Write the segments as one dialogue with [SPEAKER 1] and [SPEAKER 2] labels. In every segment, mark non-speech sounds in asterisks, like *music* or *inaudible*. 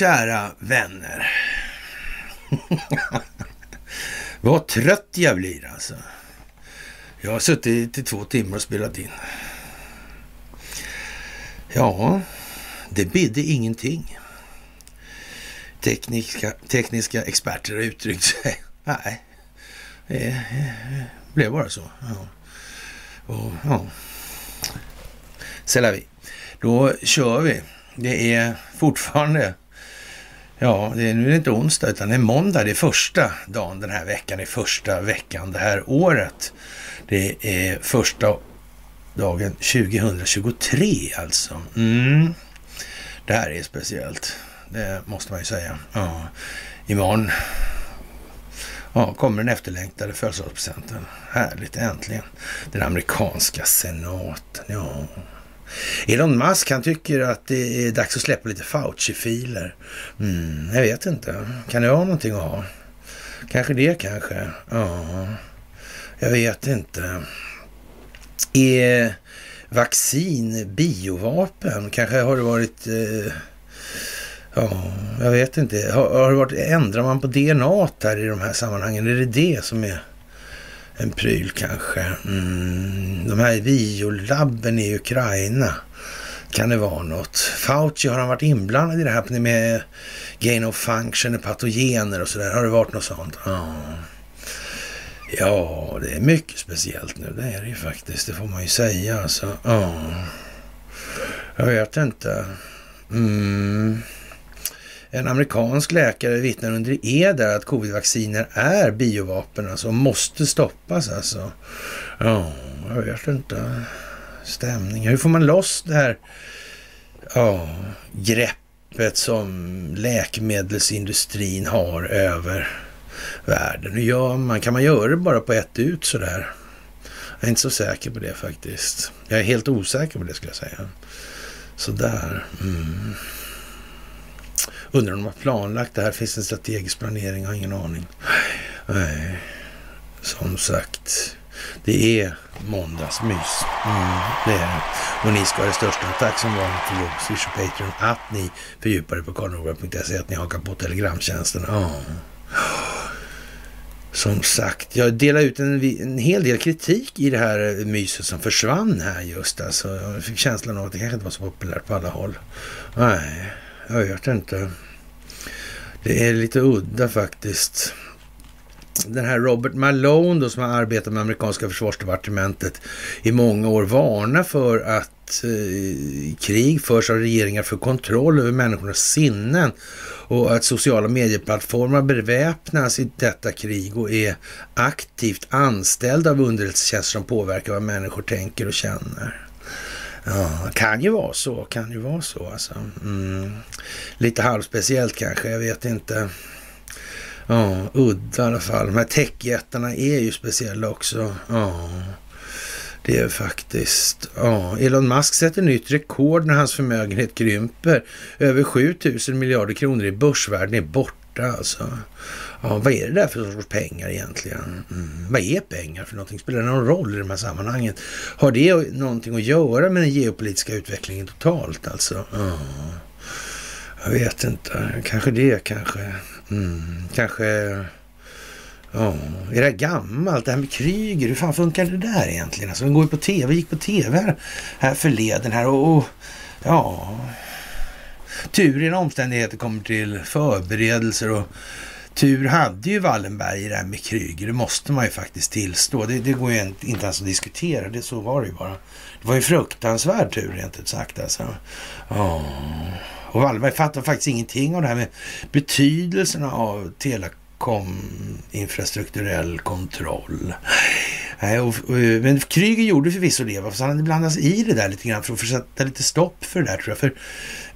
[SPEAKER 1] kära vänner. *laughs* Vad trött jag blir alltså. Jag har suttit i två timmar och spelat in. Ja, det bidde ingenting. Tekniska, tekniska experter har uttryckt sig. *laughs* Nej, det blev bara så. Ja. Och, ja. C'est la vie. Då kör vi. Det är fortfarande, ja, det är, nu är det inte onsdag utan det är måndag. Det är första dagen den här veckan, det är första veckan det här året. Det är första dagen 2023 alltså. Mm. Det här är speciellt. Det måste man ju säga. Ja. Imorgon ja, kommer den efterlängtade födelsedagspresenten. Härligt, äntligen. Den amerikanska senaten. Ja. Elon Musk han tycker att det är dags att släppa lite Fauci-filer. Mm, jag vet inte. Kan det vara någonting att ha? Kanske det kanske. Ja, jag vet inte. Är vaccin biovapen? Kanske har det varit... Eh, ja, jag vet inte. Har, har det varit, ändrar man på DNA här i de här sammanhangen? Är det det som är en pryl kanske? Mm, de här biolabben i Ukraina. Kan det vara något? Fauci, har han varit inblandad i det här med gain of function, patogener och sådär? Har det varit något sånt? Ja. Ja, det är mycket speciellt nu. Det är det ju faktiskt. Det får man ju säga alltså. Ja. Jag vet inte. Mm. En amerikansk läkare vittnar under ed att covidvacciner är biovapen alltså och måste stoppas alltså. Ja, jag vet inte. Stämning. Hur får man loss det här ja, greppet som läkemedelsindustrin har över världen? Hur gör man? Kan man göra det bara på ett ut sådär? Jag är inte så säker på det faktiskt. Jag är helt osäker på det skulle jag säga. Sådär. Mm. Undrar om de har planlagt det här. Finns det en strategisk planering? Jag har ingen aning. Nej, som sagt. Det är måndagsmys. Mm, det är det. Och ni ska ha det största tack som vanligt till vår Swish och Patreon. Att ni fördjupar er på karlnorberg.se. Att ni hakar på telegramtjänsten. Ja. Som sagt, jag delade ut en, en, hel del kritik i det här eh, myset som försvann här just. Alltså, jag fick känslan av att det kanske inte var så populärt på alla håll. Nej, jag vet inte. Det är lite udda faktiskt. Den här Robert Malone då som har arbetat med amerikanska försvarsdepartementet i många år varnar för att eh, krig förs av regeringar för kontroll över människornas sinnen och att sociala medieplattformar beväpnas i detta krig och är aktivt anställda av underrättelsetjänster som påverkar vad människor tänker och känner. Ja, kan ju vara så, kan ju vara så alltså. Mm. Lite halvspeciellt kanske, jag vet inte. Ja, udda i alla fall. De här techjättarna är ju speciella också. Ja, det är faktiskt. Ja, Elon Musk sätter nytt rekord när hans förmögenhet krymper. Över 7000 miljarder kronor i börsvärden är borta alltså. Ja, vad är det där för sorts pengar egentligen? Mm. Vad är pengar för någonting? Spelar det någon roll i de här sammanhangen? Har det någonting att göra med den geopolitiska utvecklingen totalt alltså? Ja. Jag vet inte. Kanske det kanske. Mm. Kanske... Ja, är det gammalt? Det här med Kryger, hur fan funkar det där egentligen? Alltså, den går ju på tv, gick på tv här förleden här och, och ja... Tur i en omständigheter kommer till förberedelser och tur hade ju Wallenberg i det här med Kryger. Det måste man ju faktiskt tillstå. Det, det går ju inte ens att diskutera. Det, så var det ju bara. Det var ju fruktansvärd tur rent ut sagt alltså. Oh. Och Wallenberg fattar faktiskt ingenting av det här med betydelsen av kom infrastrukturell kontroll. Nej, och, och, men Kryger gjorde förvisso det, för han hade blandat sig i det där lite grann för att sätta lite stopp för det där tror jag. För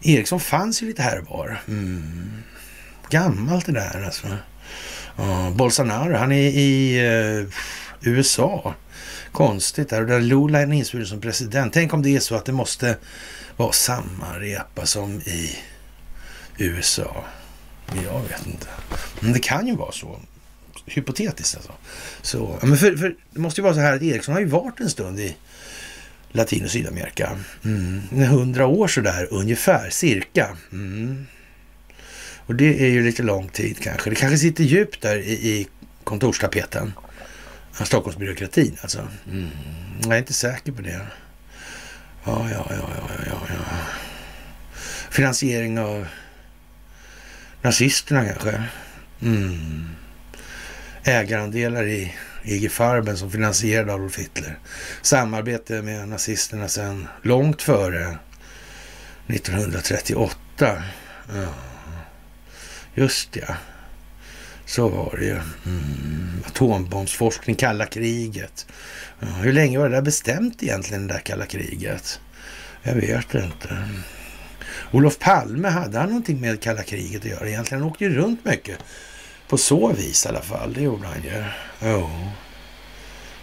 [SPEAKER 1] Ericsson fanns ju lite här och var. Mm. gammalt det där alltså. Uh, Bolsonaro, han är i uh, USA. Konstigt där. Och där Lula är insvuren som president. Tänk om det är så att det måste vara samma repa som i USA. Jag vet inte. Men det kan ju vara så. Hypotetiskt alltså. Så, men för, för, det måste ju vara så här att Ericsson har ju varit en stund i Latin och Sydamerika. Mm. Hundra år sådär ungefär, cirka. Mm. Och det är ju lite lång tid kanske. Det kanske sitter djupt där i, i kontorstapeten. Stockholmsbyråkratin alltså. Mm. Jag är inte säker på det. Ja, ja, ja, ja, ja, ja. Finansiering av nazisterna kanske. Mm. Ägarandelar i IG Farben som finansierade Adolf Hitler. Samarbete med nazisterna sedan långt före 1938. Ja. Just ja. Så var det ju. Mm. Atombombsforskning, kalla kriget. Ja, hur länge var det där bestämt egentligen, det där kalla kriget? Jag vet inte. Olof Palme, hade han någonting med kalla kriget att göra egentligen? Han åkte ju runt mycket. På så vis i alla fall. Det gjorde han ju. Jo,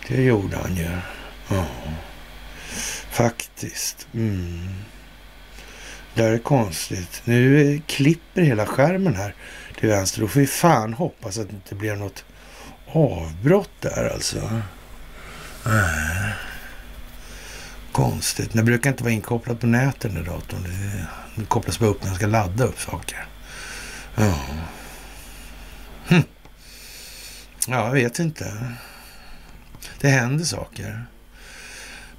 [SPEAKER 1] det gjorde han ju. Ja, faktiskt. Mm. Det är konstigt. Nu klipper hela skärmen här till vänster. Då får vi fan hoppas att det inte blir något avbrott där alltså. Äh. Konstigt. Den brukar inte vara inkopplad på nätet den där datorn. Det, det kopplas bara upp när den ska ladda upp saker. Ja. Hm. Ja, jag vet inte. Det händer saker.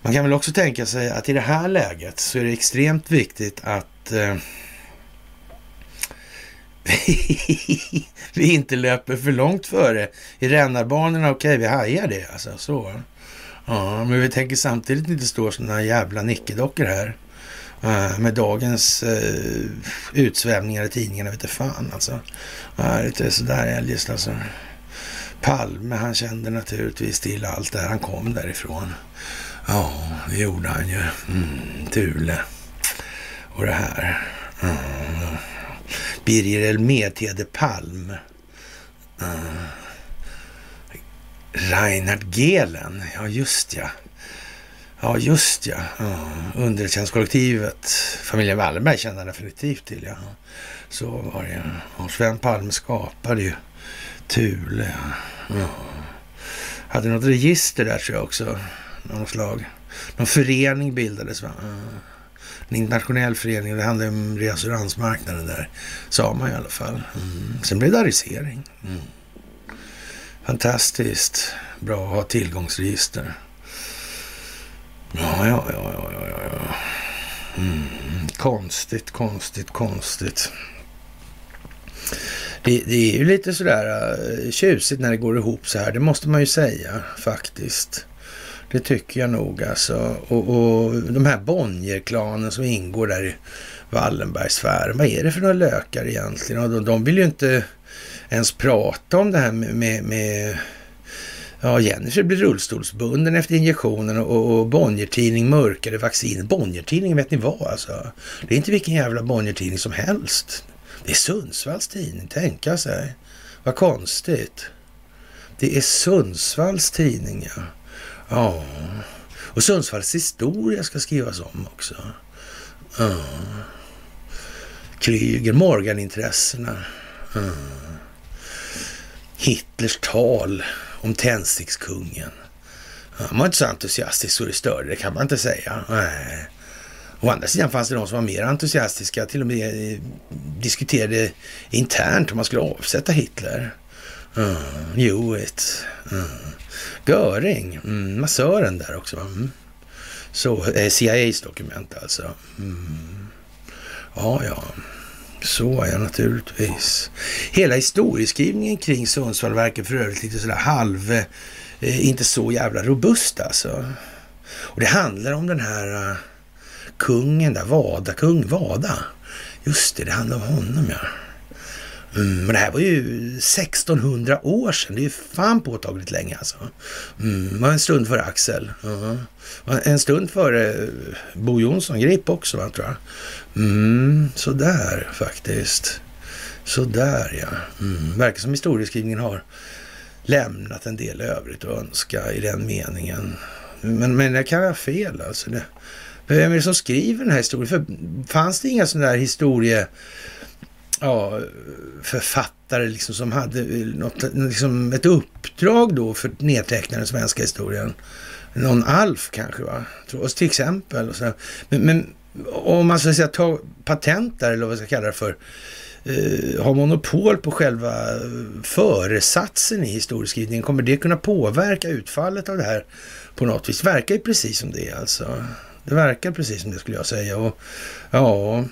[SPEAKER 1] Man kan väl också tänka sig att i det här läget så är det extremt viktigt att eh, *laughs* vi inte löper för långt före i rännarbanorna. Okej, vi hajar det alltså. Så. Ja, men vi tänker samtidigt inte stå sådana jävla nickedockor här. Eh, med dagens eh, utsvävningar i tidningarna, vet fan alltså. Eh, lite sådär eljest alltså. Palme, han kände naturligtvis till allt det här. Han kom därifrån. Ja, det gjorde han ju. Mm, Thule. Och det här. Mm. Birger Elmedhede Palm. Mm. Reinhard Gehlen, ja just ja. Ja, just ja. ja. Underrättelsetjänstkollektivet, familjen Wallenberg kände han definitivt till. Ja. Så var det. Och Sven Palme skapade ju Thule. Ja. ja. Hade något register där tror jag också. Någon slag. Någon förening bildades va? En internationell förening. Det handlade om reasuransmarknaden där. Sa man i alla fall. Mm. Sen blev det arisering. Mm. Fantastiskt bra att ha tillgångsregister. Ja, ja, ja, ja, ja, ja. Mm. Konstigt, konstigt, konstigt. Det, det, är ju lite sådär eh, tjusigt när det går ihop så här. Det måste man ju säga faktiskt. Det tycker jag nog alltså. Och, och de här Bonnierklanen som ingår där i Wallenbergsfären. Vad är det för några lökar egentligen? Och de, de vill ju inte ens prata om det här med, med, med Ja, Jennifer blir rullstolsbunden efter injektionen och, och Bonnier-tidning mörkade vaccin. Bonnier-tidningen vet ni vad alltså? Det är inte vilken jävla Bonnier-tidning som helst. Det är Sundsvalls tidning, tänka sig. Vad konstigt. Det är Sundsvalls tidning, ja. Ja. Och Sundsvalls historia ska skrivas om också. Ja. Kryger, Morgan-intressena. Ja. Hitlers tal om tändstickskungen. Han var inte så entusiastisk så det störde, det kan man inte säga. Nej. Å andra sidan fanns det de som var mer entusiastiska, till och med eh, diskuterade internt om man skulle avsätta Hitler. Mm, Hewitt. Mm. Göring, mm, massören där också. Mm. Så, eh, CIAs dokument alltså. Mm. Ja, ja. Så ja, naturligtvis. Hela historieskrivningen kring Sundsvallverket för övrigt lite sådär halv, eh, inte så jävla robust alltså. Och det handlar om den här uh, kungen där, Vada, kung Vada. Just det, det handlar om honom ja. Mm, men det här var ju 1600 år sedan. Det är ju fan påtagligt länge alltså. Mm, var en stund före Axel. Uh -huh. En stund före eh, Bo Jonsson Grip också, va, tror jag. Mm, sådär faktiskt. Sådär ja. Mm. Verkar som historieskrivningen har lämnat en del övrigt att önska i den meningen. Men, men jag kan ha fel alltså. Det, vem är det som skriver den här historien? För fanns det inga sådana där historie... Ja, författare liksom som hade något, liksom ett uppdrag då för att nedteckna den svenska historien. Någon Alf kanske va? Till exempel. Och så. Men, men om man ska säga ta patent där eller vad vi ska kalla det för eh, har monopol på själva eh, föresatsen i historieskrivningen, kommer det kunna påverka utfallet av det här på något vis? Verkar ju precis som det alltså. Det verkar precis som det skulle jag säga. Och, ja,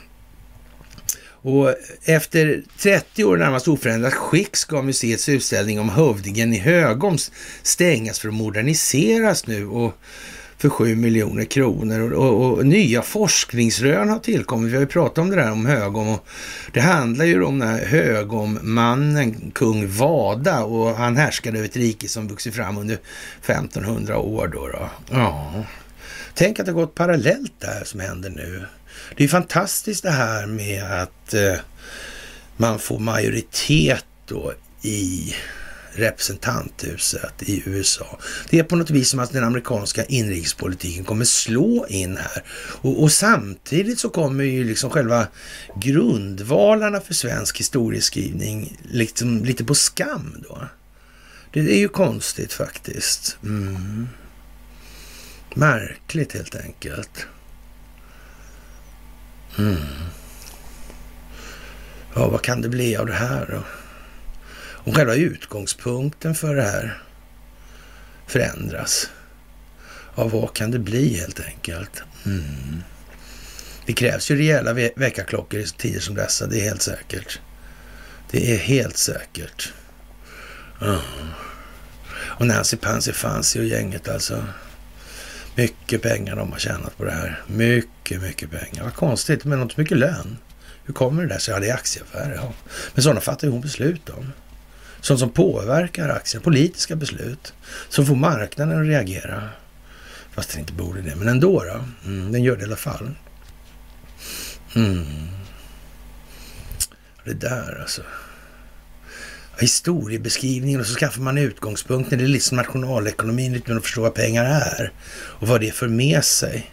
[SPEAKER 1] och efter 30 år närmast oförändrat skick ska museets utställning om hövdingen i Högoms stängas för att moderniseras nu. Och för 7 miljoner kronor och, och, och, nya forskningsrön har tillkommit. Vi har ju pratat om det där om Högom och det handlar ju om den här Högom-mannen, kung Vada och han härskade över ett rike som vuxit fram under 1500 år då. då. Ja. Tänk att det har gått parallellt det här som händer nu. Det är fantastiskt det här med att eh, man får majoritet då i representanthuset i USA. Det är på något vis som att den amerikanska inrikespolitiken kommer slå in här. Och, och samtidigt så kommer ju liksom själva grundvalarna för svensk historieskrivning liksom lite på skam då. Det är ju konstigt faktiskt. Mm. Märkligt helt enkelt. Mm. Ja, vad kan det bli av det här då? Om själva utgångspunkten för det här förändras. Ja, vad kan det bli helt enkelt? Mm. Det krävs ju rejäla ve väckarklockor i tider som dessa, det är helt säkert. Det är helt säkert. Mm. Och Nancy Pansy Fancy och gänget alltså. Mycket pengar de har tjänat på det här. Mycket, mycket pengar. Vad konstigt, men de har mycket lön. Hur kommer det där sig? Ja, det är aktieaffärer. Ja. Men sådana fattar ju hon beslut om. Sånt som påverkar aktier, politiska beslut. Som får marknaden att reagera. Fast den inte borde det, men ändå då. Mm, den gör det i alla fall. Mm. Det där alltså. Historiebeskrivningen och så skaffar man utgångspunkten. Det är liksom nationalekonomin, lite att förstå vad pengar är. Och vad det för med sig.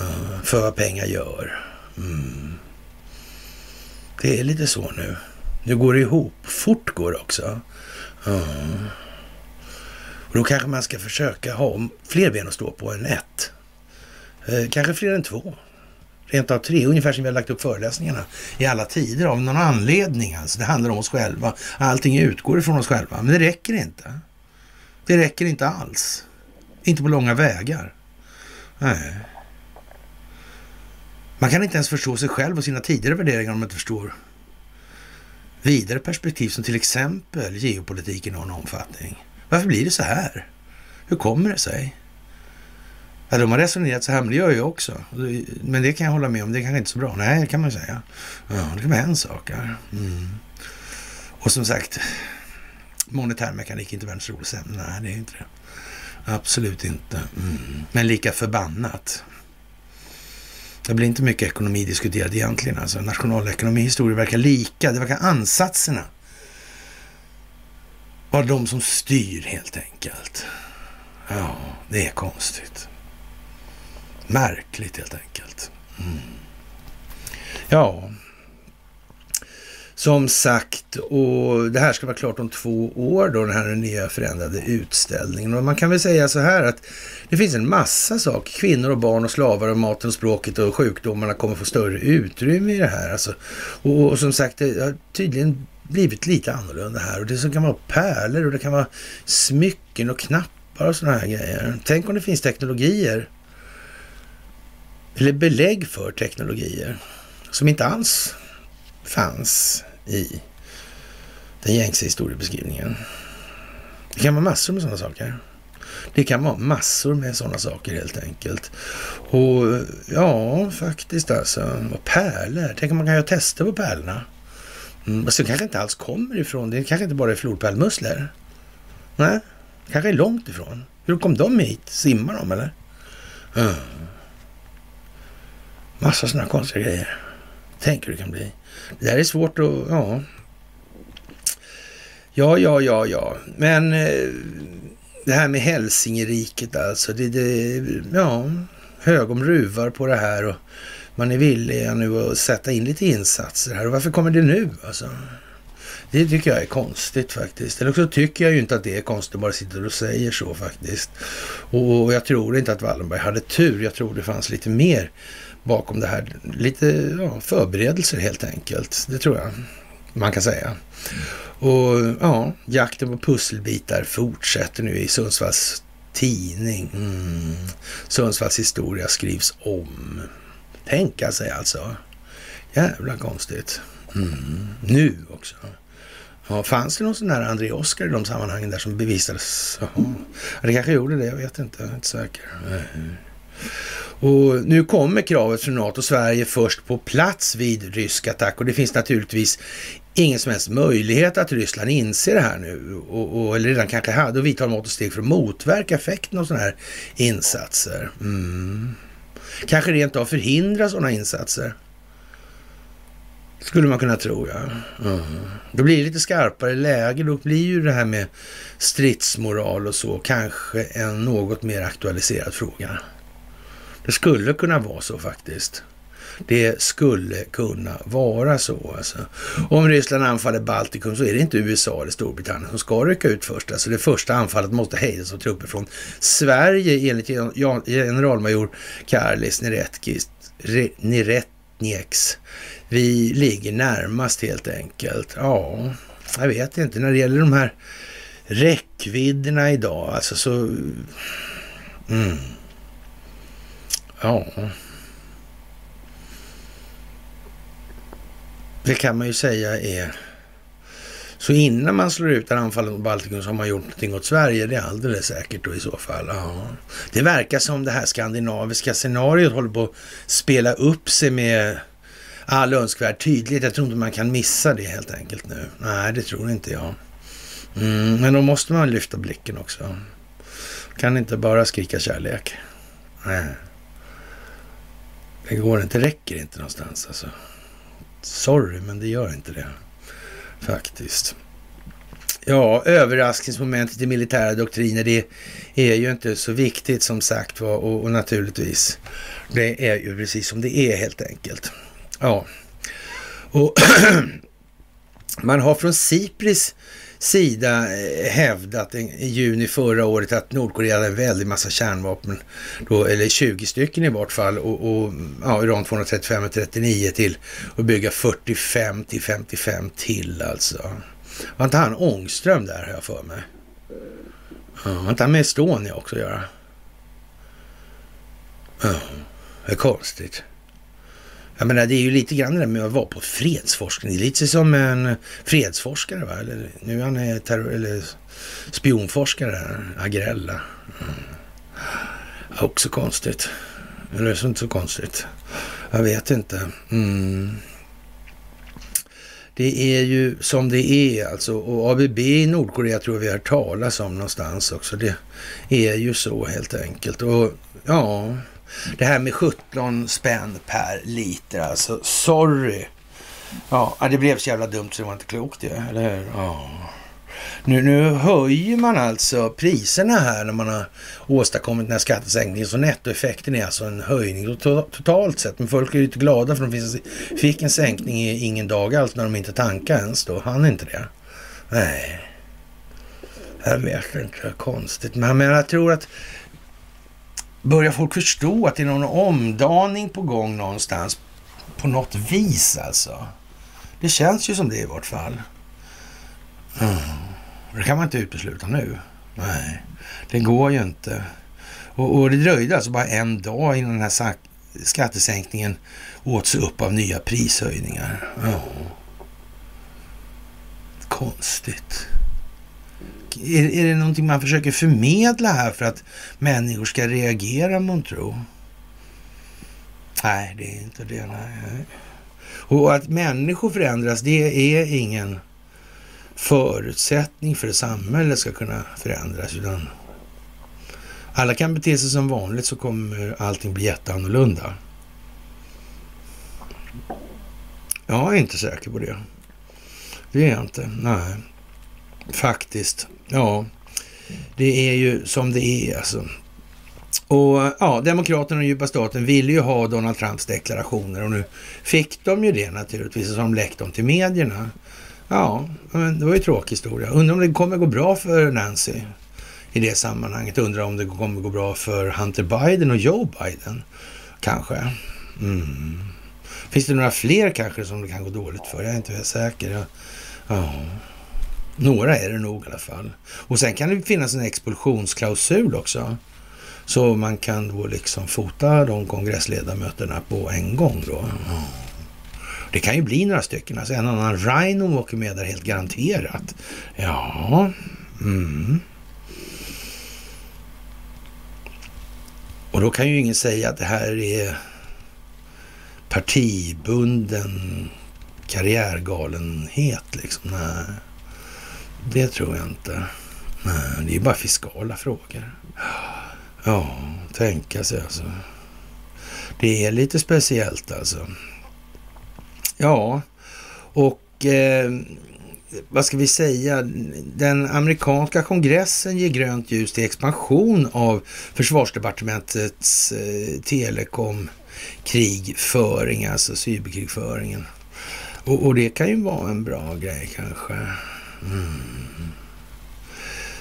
[SPEAKER 1] Eh, för vad pengar gör. Mm. Det är lite så nu. Nu går det ihop. Fort går det också. Mm. Och då kanske man ska försöka ha fler ben att stå på än ett. Eh, kanske fler än två. Rent av tre, ungefär som vi har lagt upp föreläsningarna i alla tider av någon anledning. Alltså. Det handlar om oss själva. Allting utgår ifrån oss själva. Men det räcker inte. Det räcker inte alls. Inte på långa vägar. Nej. Man kan inte ens förstå sig själv och sina tidigare värderingar om man inte förstår vidare perspektiv som till exempel geopolitik i någon omfattning. Varför blir det så här? Hur kommer det sig? Ja, de har resonerat så här, men det gör jag också. Men det kan jag hålla med om, det är kanske inte så bra. Nej, det kan man säga. Ja, det kan vara en sak här. Mm. Och som sagt, monetär mekanik är inte världens roligaste ämne. Nej, det är inte det. Absolut inte. Mm. Men lika förbannat. Det blir inte mycket ekonomi diskuterad egentligen. Alltså nationalekonomi och historia verkar lika. Det verkar ansatserna vara de som styr helt enkelt. Ja, det är konstigt. Märkligt helt enkelt. Mm. Ja, som sagt, och det här ska vara klart om två år då, den här nya förändrade utställningen. Och man kan väl säga så här att det finns en massa saker. Kvinnor och barn och slavar och maten och språket och sjukdomarna kommer få större utrymme i det här. Alltså, och, och som sagt, det har tydligen blivit lite annorlunda här. Och det som kan vara pärlor och det kan vara smycken och knappar och sådana här grejer. Tänk om det finns teknologier eller belägg för teknologier som inte alls fanns i den gängse historiebeskrivningen. Det kan vara massor med sådana saker. Det kan vara massor med sådana saker helt enkelt. Och ja, faktiskt alltså. Och pärlor. Tänk om man kan göra tester på pärlorna. Mm, alltså, så kanske inte alls kommer ifrån. Det kanske inte bara är flodpärlmusslor. Nej, kanske är långt ifrån. Hur kom de hit? Simmar de eller? Mm. Massa sådana konstiga grejer. Tänk hur det kan bli. Det där är svårt att, ja. Ja, ja, ja, ja. Men eh, det här med Hälsingeriket alltså. Det, det, ja, högom ruvar på det här och man är villig nu att sätta in lite insatser här. Och varför kommer det nu alltså? Det tycker jag är konstigt faktiskt. Eller så tycker jag ju inte att det är konstigt, bara sitter och säger så faktiskt. Och jag tror inte att Wallenberg hade tur. Jag tror det fanns lite mer bakom det här. Lite ja, förberedelser helt enkelt. Det tror jag man kan säga. Och ja, jakten på pusselbitar fortsätter nu i Sundsvalls tidning. Mm. Sundsvalls historia skrivs om. Tänka alltså, sig alltså. Jävla konstigt. Mm. Nu också. Ja, fanns det någon sån där André Oskar i de sammanhangen där som bevisades? Ja, Det kanske gjorde det, jag vet inte. Jag är inte säker. Och nu kommer kravet från NATO Sverige först på plats vid rysk attack och det finns naturligtvis ingen som helst möjlighet att Ryssland inser det här nu och, och eller redan kanske hade och vidtar mått och steg för att motverka effekten av sådana här insatser. Mm. Kanske rent av förhindra sådana insatser. Skulle man kunna tro, ja. Mm. Då blir det lite skarpare läge. Då blir ju det här med stridsmoral och så kanske en något mer aktualiserad fråga. Det skulle kunna vara så faktiskt. Det skulle kunna vara så alltså. Om Ryssland anfaller Baltikum så är det inte USA eller Storbritannien som ska rycka ut först. Alltså det första anfallet måste hejdas av trupper från Sverige enligt generalmajor Karlis Niretnieks. Vi ligger närmast helt enkelt. Ja, jag vet inte. När det gäller de här räckvidderna idag, alltså så... Mm. Ja. Det kan man ju säga är... Så innan man slår ut anfallet mot Baltikum så har man gjort någonting åt Sverige. Det är alldeles säkert då i så fall. Ja. Det verkar som det här skandinaviska scenariot håller på att spela upp sig med all önskvärd tydlighet. Jag tror inte man kan missa det helt enkelt nu. Nej, det tror inte jag. Mm, men då måste man lyfta blicken också. Kan inte bara skrika kärlek. Nej. Det går inte, det räcker inte någonstans alltså. Sorry, men det gör inte det. Faktiskt. Ja, överraskningsmomentet i militära doktriner, det är ju inte så viktigt som sagt var och, och naturligtvis. Det är ju precis som det är helt enkelt. Ja, och *clears throat* man har från Sipris sida eh, hävdat i juni förra året att Nordkorea hade en väldig massa kärnvapen, då, eller 20 stycken i vart fall, och, och ja, uran 235 och 39 till och bygga 45 till 55 till alltså. Var inte han Ångström där har jag för mig? Ja, var inte han med Estonia också att göra? Ja, det är konstigt. Jag menar, det är ju lite grann det där med att vara på fredsforskning. Det är lite som en fredsforskare, va? Eller, nu är han eh, terror, eller spionforskare, Agrella. Mm. Också konstigt. Eller så inte så konstigt. Jag vet inte. Mm. Det är ju som det är alltså. Och ABB i Nordkorea tror jag vi har hört talas om någonstans också. Det är ju så helt enkelt. Och ja, det här med 17 spänn per liter alltså. Sorry. Ja, det blev så jävla dumt så det var inte klokt ju. eller hur? Ja. Nu, nu höjer man alltså priserna här när man har åstadkommit den här skattesänkningen. Så nettoeffekten är alltså en höjning totalt sett. Men folk är ju inte glada för de fick en sänkning i ingen dag alls när de inte tankade ens då. Han inte det? Nej. Jag vet inte, konstigt. Men jag tror att Börjar folk förstå att det är någon omdaning på gång någonstans? På något vis alltså. Det känns ju som det i vart fall. Mm. Det kan man inte utesluta nu. Nej, det går ju inte. Och, och det dröjde alltså bara en dag innan den här skattesänkningen åts upp av nya prishöjningar. Ja. Konstigt. Är, är det någonting man försöker förmedla här för att människor ska reagera månntro? Nej, det är inte det. Nej. Och att människor förändras, det är ingen förutsättning för att samhället ska kunna förändras. Utan alla kan bete sig som vanligt så kommer allting bli jätteannorlunda. Jag är inte säker på det. Det är jag inte. Nej, faktiskt. Ja, det är ju som det är alltså. Och ja, Demokraterna och djupa staten ville ju ha Donald Trumps deklarationer och nu fick de ju det naturligtvis och så har de läckt dem till medierna. Ja, men det var ju en tråkig historia. Undrar om det kommer gå bra för Nancy i det sammanhanget. Undrar om det kommer gå bra för Hunter Biden och Joe Biden. Kanske. Mm. Finns det några fler kanske som det kan gå dåligt för? Jag är inte säker. Ja. Några är det nog i alla fall. Och sen kan det finnas en expulsionsklausul också. Så man kan då liksom fota de kongressledamöterna på en gång då. Det kan ju bli några stycken. Alltså en annan Rhino åker med där helt garanterat. Ja, mm. Och då kan ju ingen säga att det här är partibunden karriärgalenhet liksom. Nej, det tror jag inte. Nej, det är bara fiskala frågor. Ja, tänka sig alltså. Det är lite speciellt alltså. Ja, och eh, vad ska vi säga? Den amerikanska kongressen ger grönt ljus till expansion av försvarsdepartementets eh, telekomkrigföring, alltså cyberkrigföringen. Och, och, det kan ju vara en bra grej kanske. Mm.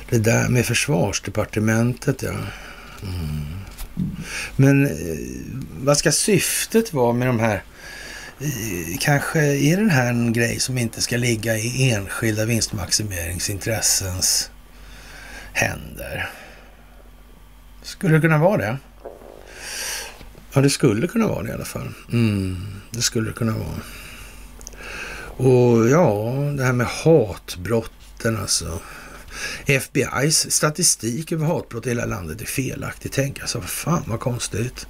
[SPEAKER 1] Det där med försvarsdepartementet, ja. Mm. Men eh, vad ska syftet vara med de här eh, Kanske är den här en grej som inte ska ligga i enskilda vinstmaximeringsintressens händer. Skulle det kunna vara det? Ja, det skulle kunna vara det i alla fall. Mm, det skulle det kunna vara. Och ja, det här med hatbrotten alltså. FBI's statistik över hatbrott i hela landet är felaktig. Tänk alltså, fan vad konstigt.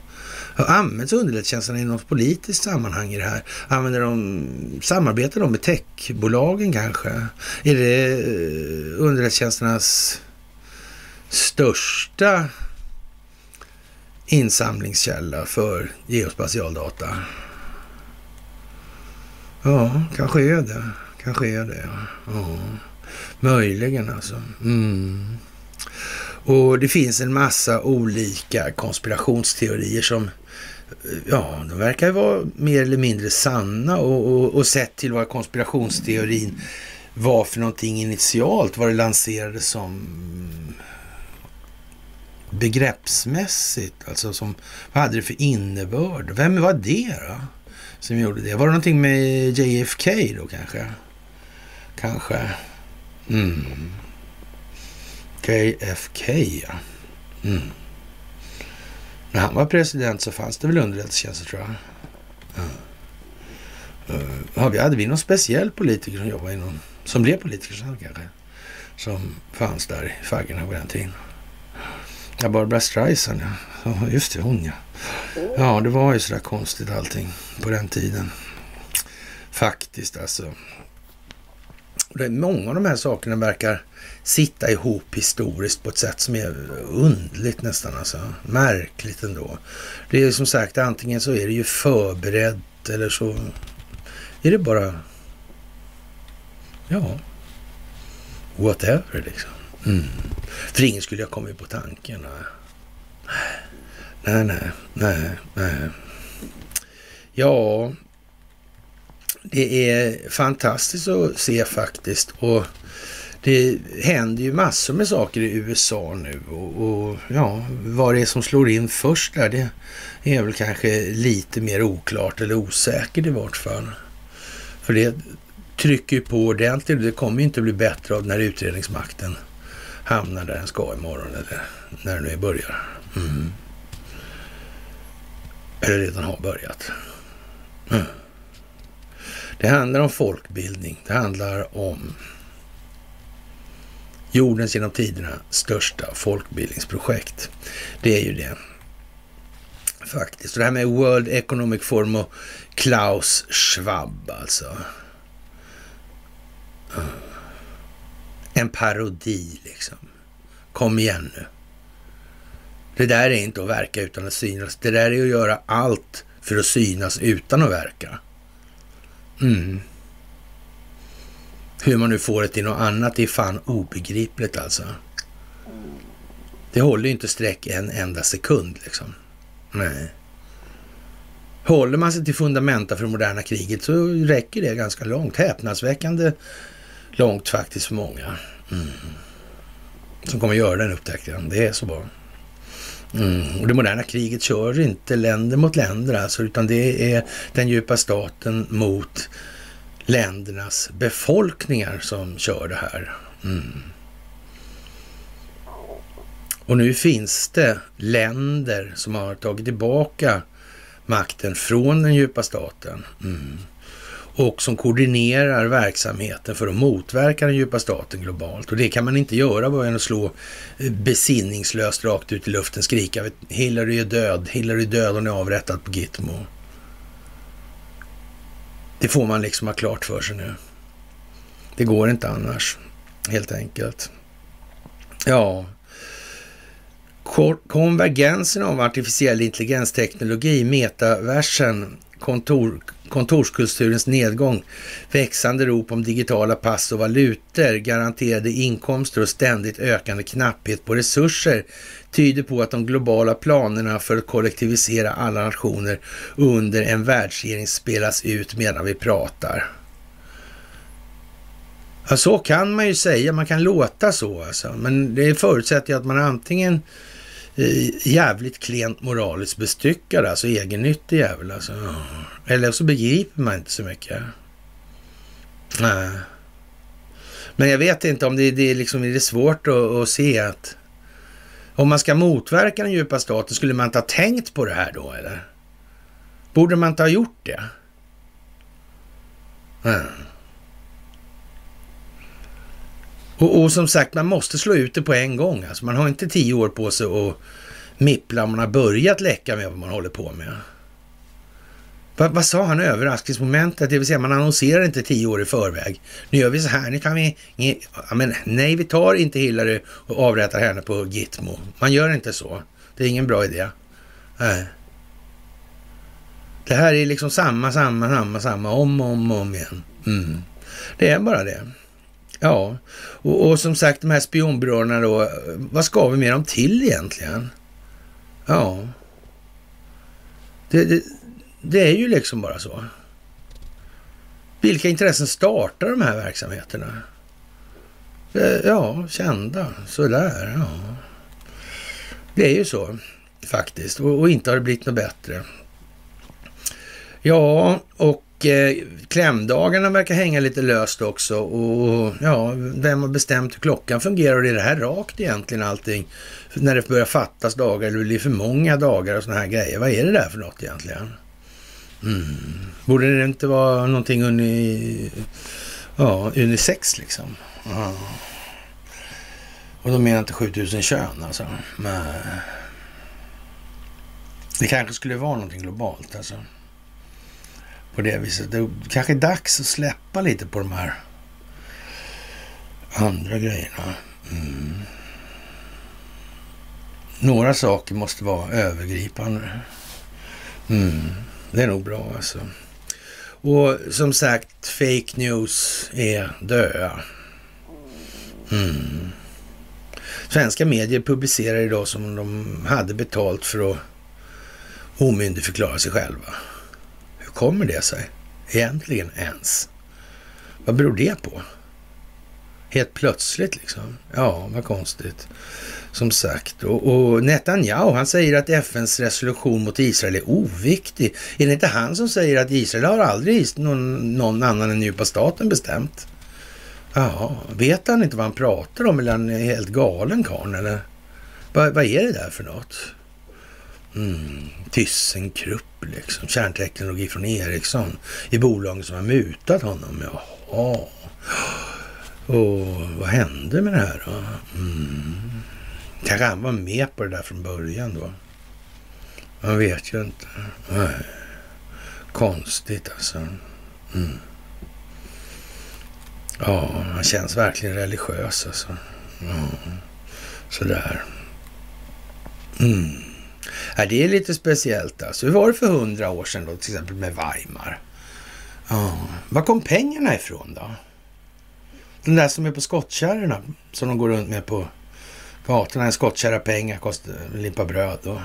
[SPEAKER 1] Används underrättelsetjänsterna i något politiskt sammanhang i det här? Använder de, samarbetar de med techbolagen kanske? Är det eh, underrättelsetjänsternas största insamlingskälla för geospatialdata? Ja, kanske är det. Kanske är det, ja. Möjligen alltså. Mm. Och det finns en massa olika konspirationsteorier som Ja, de verkar ju vara mer eller mindre sanna och, och, och sett till vad konspirationsteorin var för någonting initialt, vad det lanserades som begreppsmässigt, alltså som, vad hade det för innebörd? Vem var det då? Som gjorde det? Var det någonting med JFK då kanske? Kanske. Mm. KFK, ja. Mm. När han var president så fanns det väl underrättelsetjänster tror jag. Mm. Uh, hade vi någon speciell politiker som jobbade inom, som blev politiker sen kanske? Som fanns där i faggorna på den tiden. Ja, Barbara Streisand ja. Just det, hon ja. Ja, det var ju sådär konstigt allting på den tiden. Faktiskt alltså. Många av de här sakerna verkar sitta ihop historiskt på ett sätt som är undligt nästan. Alltså. Märkligt ändå. Det är som sagt, antingen så är det ju förberett eller så är det bara, ja, whatever liksom. Mm. För ingen skulle ha kommit på tanken. Nej, nej, nej, nej. Ja, det är fantastiskt att se faktiskt. Och det händer ju massor med saker i USA nu och, och, ja, vad det är som slår in först där, det är väl kanske lite mer oklart eller osäkert i vart fall. För det trycker ju på ordentligt det kommer ju inte bli bättre av när utredningsmakten hamnar där den ska imorgon eller när det nu börjar. Mm. Eller redan har börjat. Mm. Det handlar om folkbildning. Det handlar om jordens genom tiderna största folkbildningsprojekt. Det är ju det. Faktiskt. Och det här med World Economic Forum och Klaus Schwab alltså. Mm. En parodi liksom. Kom igen nu. Det där är inte att verka utan att synas. Det där är att göra allt för att synas utan att verka. Mm. Hur man nu får det till något annat är fan obegripligt alltså. Det håller ju inte streck en enda sekund liksom. Nej. Håller man sig till fundamenta för det moderna kriget så räcker det ganska långt. Häpnadsväckande långt faktiskt för många. Mm. Som kommer göra den upptäckten. Det är så bra. Mm. Och det moderna kriget kör inte länder mot länder alltså, utan det är den djupa staten mot ländernas befolkningar som kör det här. Mm. Och nu finns det länder som har tagit tillbaka makten från den djupa staten. Mm. Och som koordinerar verksamheten för att motverka den djupa staten globalt. Och det kan man inte göra bara genom att slå eh, besinningslöst rakt ut i luften, skrika Hillary är död, Hillary är död, hon är avrättad på Gitmo. Det får man liksom ha klart för sig nu. Det går inte annars, helt enkelt. Ja, konvergensen av artificiell intelligensteknologi, metaversen, kontor, kontorskulturens nedgång, växande rop om digitala pass och valutor, garanterade inkomster och ständigt ökande knapphet på resurser tyder på att de globala planerna för att kollektivisera alla nationer under en världsregering spelas ut medan vi pratar. Ja, så kan man ju säga, man kan låta så alltså. Men det förutsätter ju att man antingen Eh, jävligt klent moraliskt bestyckad, alltså egennyttig jävel alltså. Eller så begriper man inte så mycket. Nej. Men jag vet inte om det, det, liksom, är svårt att, att se att om man ska motverka den djupa staten, skulle man inte ha tänkt på det här då eller? Borde man inte ha gjort det? Mm. Och, och, som sagt, man måste slå ut det på en gång. Alltså, man har inte tio år på sig att mippla om man har börjat läcka med vad man håller på med. Vad, vad sa han överraskningsmomentet? Det vill säga man annonserar inte tio år i förväg. Nu gör vi så här, nu kan vi... Ja, men nej, vi tar inte Hillary och avrättar henne på Gitmo. Man gör inte så. Det är ingen bra idé. Nej. Det här är liksom samma, samma, samma, samma, om och om, om igen. Mm. Det är bara det. Ja, och, och, som sagt de här spionbyråerna då, vad ska vi med dem till egentligen? Ja, det, det, det är ju liksom bara så. Vilka intressen startar de här verksamheterna? Eh, ja, kända, sådär, ja. Det är ju så faktiskt och, och inte har det blivit något bättre. Ja, och eh, klämdagarna verkar hänga lite löst också. Och ja, vem har bestämt hur klockan fungerar? Och är det här rakt egentligen allting? När det börjar fattas dagar eller det blir för många dagar och sådana här grejer. Vad är det där för något egentligen? Mm. Borde det inte vara någonting uni, ja, unisex liksom? Ja. Och då menar jag inte 7000 kön alltså. Men eh, det kanske skulle vara någonting globalt alltså på det viset. Det kanske är dags att släppa lite på de här andra grejerna. Mm. Några saker måste vara övergripande. Mm. Det är nog bra alltså. Och som sagt, fake news är döda. Mm. Svenska medier publicerar idag som om de hade betalt för att omyndigförklara sig själva. Hur kommer det sig egentligen ens? Vad beror det på? Helt plötsligt liksom. Ja, vad konstigt. Som sagt. Och, och Netanyahu, han säger att FNs resolution mot Israel är oviktig. Är det inte han som säger att Israel har aldrig någon, någon annan än djupa staten bestämt? Ja, vet han inte vad han pratar om eller han är helt galen karln eller? Vad, vad är det där för något? Mm, Thyssenkrupp liksom. Kärnteknologi från Ericsson i bolagen som har mutat honom. Jaha. Och vad hände med det här då? Mm. Kanske han var med på det där från början då. Man vet ju inte. Nej. Konstigt alltså. Mm. Ja, han känns verkligen religiös alltså. Ja. Sådär. Mm. Ja, det är lite speciellt alltså. Hur var det för hundra år sedan då, till exempel med Weimar? Oh. var kom pengarna ifrån då? Den där som är på skottkärrorna som de går runt med på gatorna. En skottkärra pengar kostar en limpa bröd och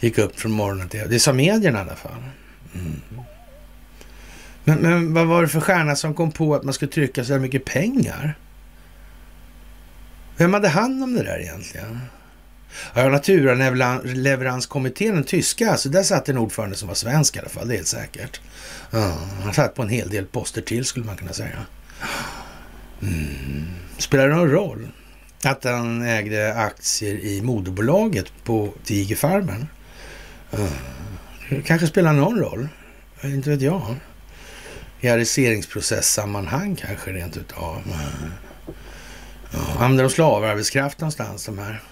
[SPEAKER 1] gick upp från morgonen till... Det sa medierna i alla fall. Mm. Men, men vad var det för stjärna som kom på att man skulle trycka så här mycket pengar? Vem hade hand om det där egentligen? Ja, Naturleveranskommittén, den tyska, alltså där satt en ordförande som var svensk i alla fall, det är helt säkert. Ja, han satt på en hel del poster till skulle man kunna säga. Mm. Spelar det någon roll att han ägde aktier i moderbolaget på Tigerfarmen? Ja, det kanske spelar någon roll, inte vet jag. I ariseringsprocessammanhang kanske rent utav. Ja, använder de slavarbetskraft någonstans de här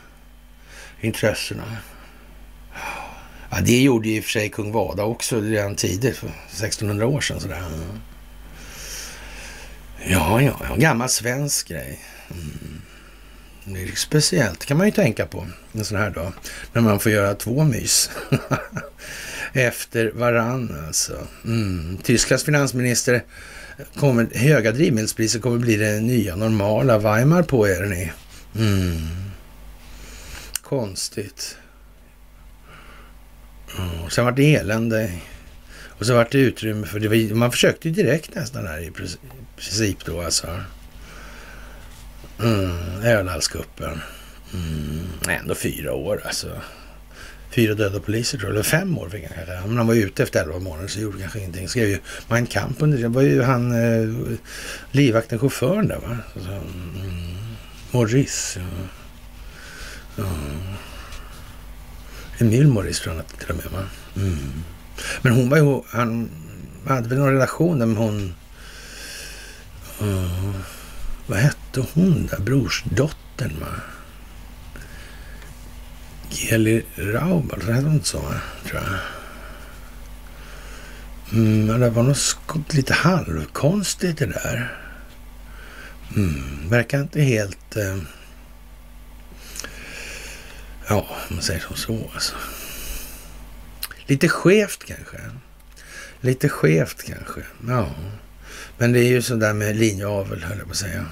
[SPEAKER 1] intressena? Ja, det gjorde ju i och för sig kung Vada också redan tidigt, för 1600 år sedan. Sådär. Ja, ja, ja, gammal svensk grej. Mm. Det är speciellt, kan man ju tänka på en sån här dag. När man får göra två mys. *laughs* Efter varann alltså. Mm. Tysklands finansminister kommer, höga drivmedelspriser kommer bli det nya normala. Weimar på er ni. Mm. Konstigt. Och sen var det elände. Och så var det utrymme för det. Man försökte ju direkt nästan här i princip då alltså. Mm, Ölandskuppen. Mm, ändå fyra år alltså. Fyra döda poliser tror jag, eller fem år fick han kanske. Men han var ute efter elva månader så gjorde kanske ingenting. Skrev ju Mein Kamp under det. var ju han eh, livvakten, chauffören där va. Så, mm, Maurice. Ja. Ja. Emil Maurice tror jag till och med va. Mm. Men hon var ju, han hade väl någon relation där med hon... Uh, vad hette hon där? Brorsdottern va? Geli Raubal, hette hon inte så? Tror jag. Mm, det var något lite halvkonstigt det där. Mm, verkar inte helt... Uh, ja, om man säger som så alltså. Lite skevt kanske. Lite skevt kanske. Ja. Men det är ju sådär med linjeavel, höll jag på att säga.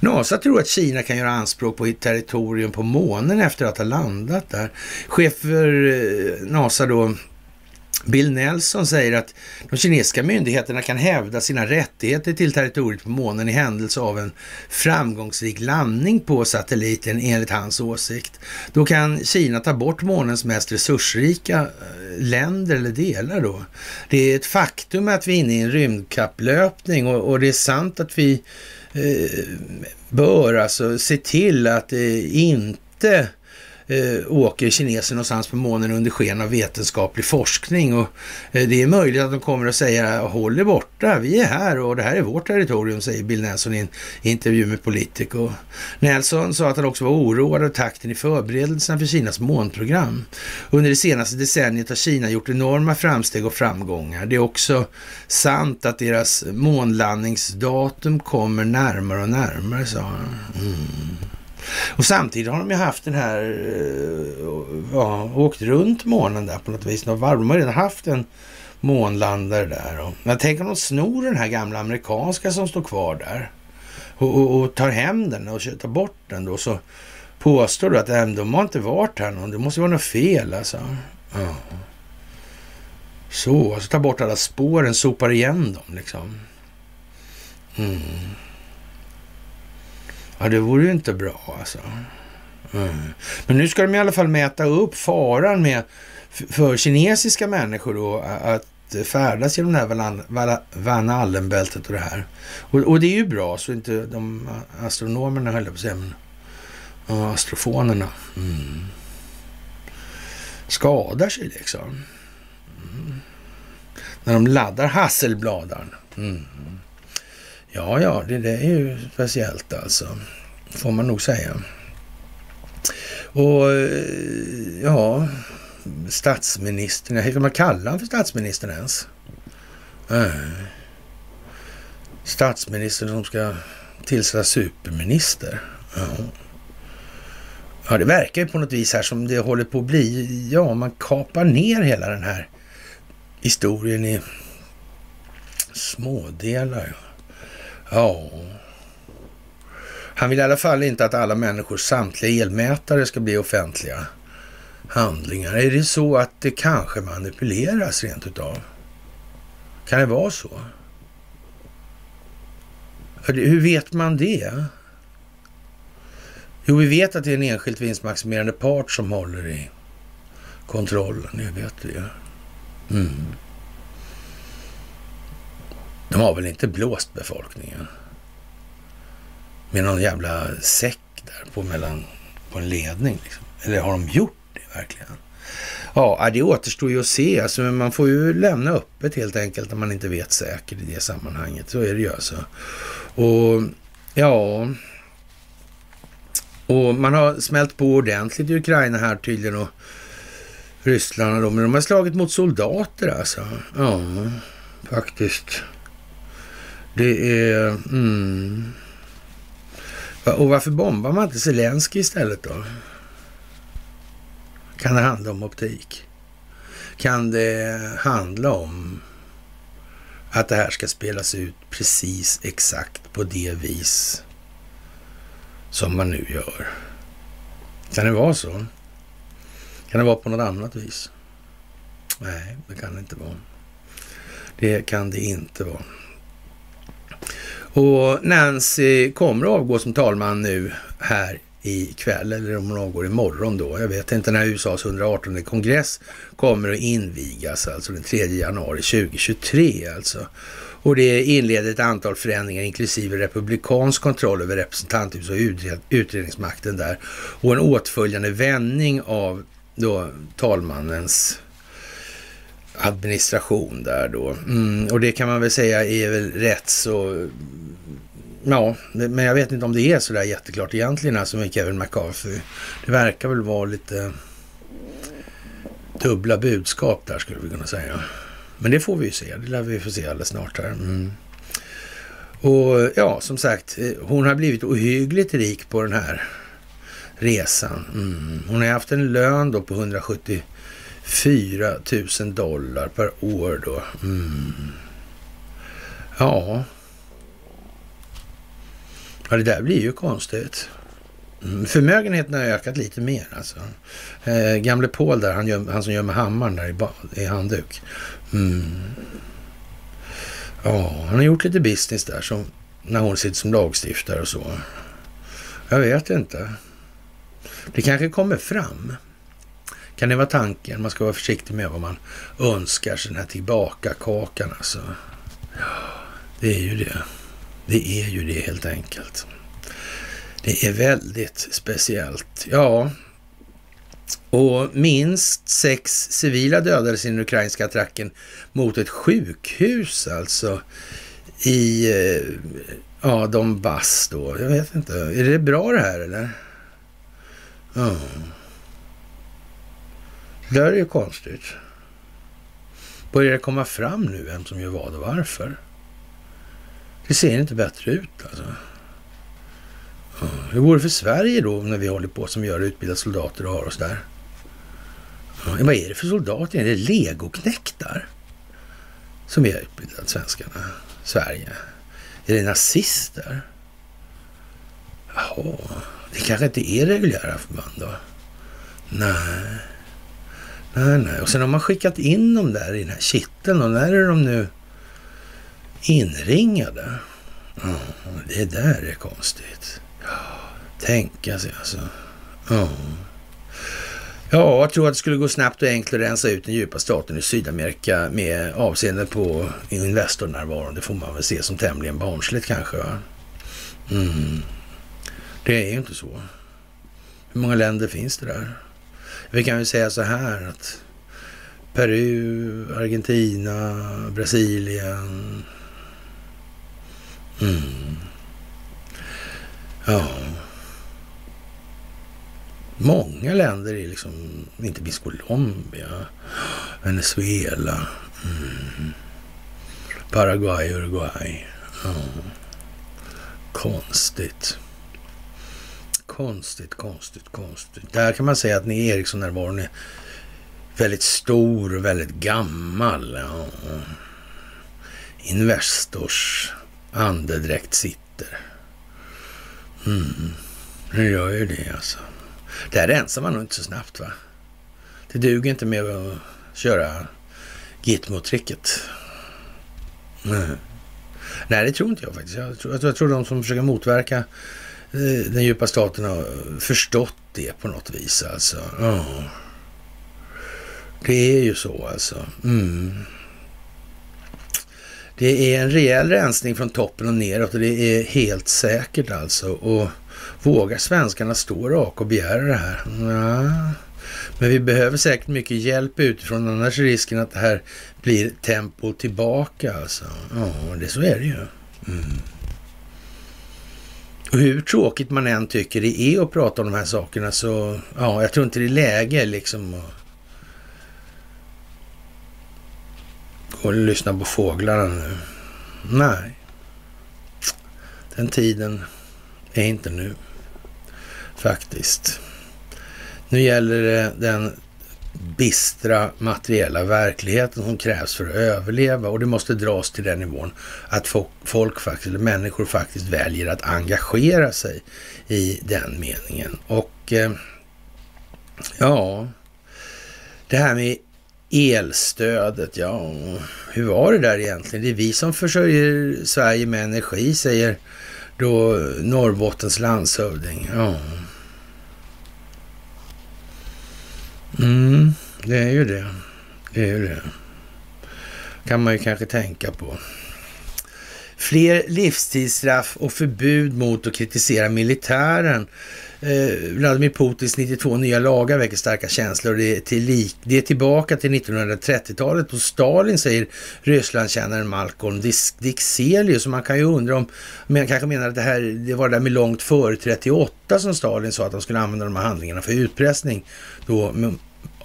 [SPEAKER 1] NASA tror att Kina kan göra anspråk på ett territorium på månen efter att ha landat där. Chef för eh, NASA då, Bill Nelson säger att de kinesiska myndigheterna kan hävda sina rättigheter till territoriet på månen i händelse av en framgångsrik landning på satelliten enligt hans åsikt. Då kan Kina ta bort månens mest resursrika eh, länder eller delar då. Det är ett faktum att vi är inne i en rymdkapplöpning och, och det är sant att vi eh, bör alltså se till att det inte eh, åker kineser någonstans på månen under sken av vetenskaplig forskning. Och eh, det är möjligt att de kommer att säga håll er borta, vi är här och det här är vårt territorium, säger Bill Nelson i en intervju med Politico. Nelson sa att han också var oroad av takten i förberedelserna för Kinas månprogram. Under det senaste decenniet har Kina gjort enorma framsteg och framgångar. Det är också sant att deras månlandningsdatum kommer närmare och närmare, sa han. Mm. Och samtidigt har de ju haft den här, eh, ja, åkt runt månen där på något vis. De har redan haft en månlandare där. Och, men tänk om de snor den här gamla amerikanska som står kvar där och, och, och tar hem den och tar bort den då. Så påstår du att äh, de har inte varit här någon. Det måste vara något fel alltså. Ja. Så, alltså ta bort alla spåren, sopar igen dem liksom. Mm. Ja, det vore ju inte bra alltså. Mm. Men nu ska de i alla fall mäta upp faran med för kinesiska människor då att färdas genom det här Van Allen-bältet och det här. Och, och, det är ju bra så inte de astronomerna höll jag på att säga, men astrofonerna mm. skadar sig liksom. Mm. När de laddar Hasselbladaren. Mm. Ja, ja, det, det är ju speciellt alltså. Får man nog säga. Och eh, ja, statsministern, hur kan man kalla honom för statsministern ens? Äh. Statsministern som ska tillsätta superminister. Ja. ja, det verkar ju på något vis här som det håller på att bli. Ja, man kapar ner hela den här historien i Smådelar, ja. Ja. Han vill i alla fall inte att alla människors samtliga elmätare ska bli offentliga handlingar. Är det så att det kanske manipuleras rent utav? Kan det vara så? Hur vet man det? Jo, vi vet att det är en enskilt vinstmaximerande part som håller i kontrollen. Det vet vi ju. Mm. De har väl inte blåst befolkningen med någon jävla säck där på, mellan, på en ledning? Liksom. Eller har de gjort det verkligen? Ja, det återstår ju att se. Alltså, men man får ju lämna öppet helt enkelt när man inte vet säkert i det sammanhanget. Så är det ju alltså. Och ja... Och man har smält på ordentligt i Ukraina här tydligen och Ryssland då, men de har slagit mot soldater alltså. Ja, faktiskt. Det är... Mm. Och varför bombar man inte Zelensky istället då? Kan det handla om optik? Kan det handla om att det här ska spelas ut precis exakt på det vis som man nu gör? Kan det vara så? Kan det vara på något annat vis? Nej, det kan det inte vara. Det kan det inte vara. Och Nancy kommer att avgå som talman nu här ikväll eller om hon avgår imorgon då. Jag vet inte när USAs 118 kongress kommer att invigas, alltså den 3 januari 2023 alltså. Och det inleder ett antal förändringar inklusive republikansk kontroll över representanthuset och utredningsmakten där. Och en åtföljande vändning av då talmannens administration där då. Mm, och det kan man väl säga är väl rätt så... Ja, men jag vet inte om det är så där jätteklart egentligen alltså med Kevin McCarthy. Det verkar väl vara lite dubbla budskap där skulle vi kunna säga. Men det får vi ju se. Det lär vi få se alldeles snart här. Mm. Och ja, som sagt, hon har blivit ohyggligt rik på den här resan. Mm. Hon har haft en lön då på 170 4 000 dollar per år då. Mm. Ja. Ja, det där blir ju konstigt. Mm. Förmögenheten har ökat lite mer alltså. Eh, gamle Paul där, han, göm, han som gör med hammaren där i, i handduk. Mm. Ja, han har gjort lite business där som när hon sitter som lagstiftare och så. Jag vet inte. Det kanske kommer fram. Kan det vara tanken? Man ska vara försiktig med vad man önskar sig, den här tillbaka-kakan alltså. Det är ju det. Det är ju det helt enkelt. Det är väldigt speciellt. Ja, och minst sex civila dödades i den ukrainska attacken mot ett sjukhus alltså i eh, ja, Donbass då. Jag vet inte. Är det bra det här eller? Ja. Det här är ju konstigt. Börjar det komma fram nu vem som gör vad och varför? Det ser inte bättre ut alltså. Hur vore det för Sverige då när vi håller på som gör utbildade soldater och har oss där? vad är det för soldater? Är det legoknektar som vi har utbildat svenskarna, Sverige? Är det nazister? Jaha, det kanske inte är reguljära förband då? Nej. Nej, nej. Och sen har man skickat in dem där i den här kitteln och när är de nu inringade? Ja, det där är konstigt. Tänka sig alltså. Ja. Ja, jag tror att det skulle gå snabbt och enkelt att rensa ut den djupa staten i Sydamerika med avseende på Investornärvaron. Det får man väl se som tämligen barnsligt kanske. Mm. Det är ju inte så. Hur många länder finns det där? Vi kan ju säga så här att Peru, Argentina, Brasilien. Mm. Ja. Många länder är liksom, inte minst Colombia, Venezuela, mm. Paraguay, Uruguay. Ja. Konstigt konstigt, konstigt, konstigt. Där kan man säga att ni Ericsson-närvaron är väldigt stor och väldigt gammal. Ja. Investors andedräkt sitter. Mm, det gör ju det alltså. Det här rensar man nog inte så snabbt va? Det duger inte med att köra Gitmo-tricket. Nej. Nej, det tror inte jag faktiskt. Jag tror, jag tror de som försöker motverka Eh, den djupa staten har förstått det på något vis alltså. Ja. Det är ju så alltså. Mm. Det är en rejäl rensning från toppen och neråt och det är helt säkert alltså. Och vågar svenskarna stå raka och begära det här? Ja. Men vi behöver säkert mycket hjälp utifrån, annars är risken att det här blir tempo tillbaka alltså. Ja, det, så är det ju. Mm. Hur tråkigt man än tycker det är att prata om de här sakerna så, ja, jag tror inte det är läge liksom att gå och lyssna på fåglarna nu. Nej, den tiden är inte nu faktiskt. Nu gäller det den bistra materiella verkligheten som krävs för att överleva och det måste dras till den nivån att folk faktiskt, eller människor faktiskt väljer att engagera sig i den meningen. Och eh, ja, det här med elstödet, ja, hur var det där egentligen? Det är vi som försörjer Sverige med energi, säger då Norrbottens landshövding. Ja. Mm, det är ju det. Det är ju det. Kan man ju kanske tänka på. Fler livstidsstraff och förbud mot att kritisera militären. Eh, Vladimir Putins 92 nya lagar väcker starka känslor. Det är, till, det är tillbaka till 1930-talet och Stalin säger Rysslandkännaren Malcolm Dixelius. Så man kan ju undra om, man kanske menar att det här det var det där med långt före 38 som Stalin sa att de skulle använda de här handlingarna för utpressning. Då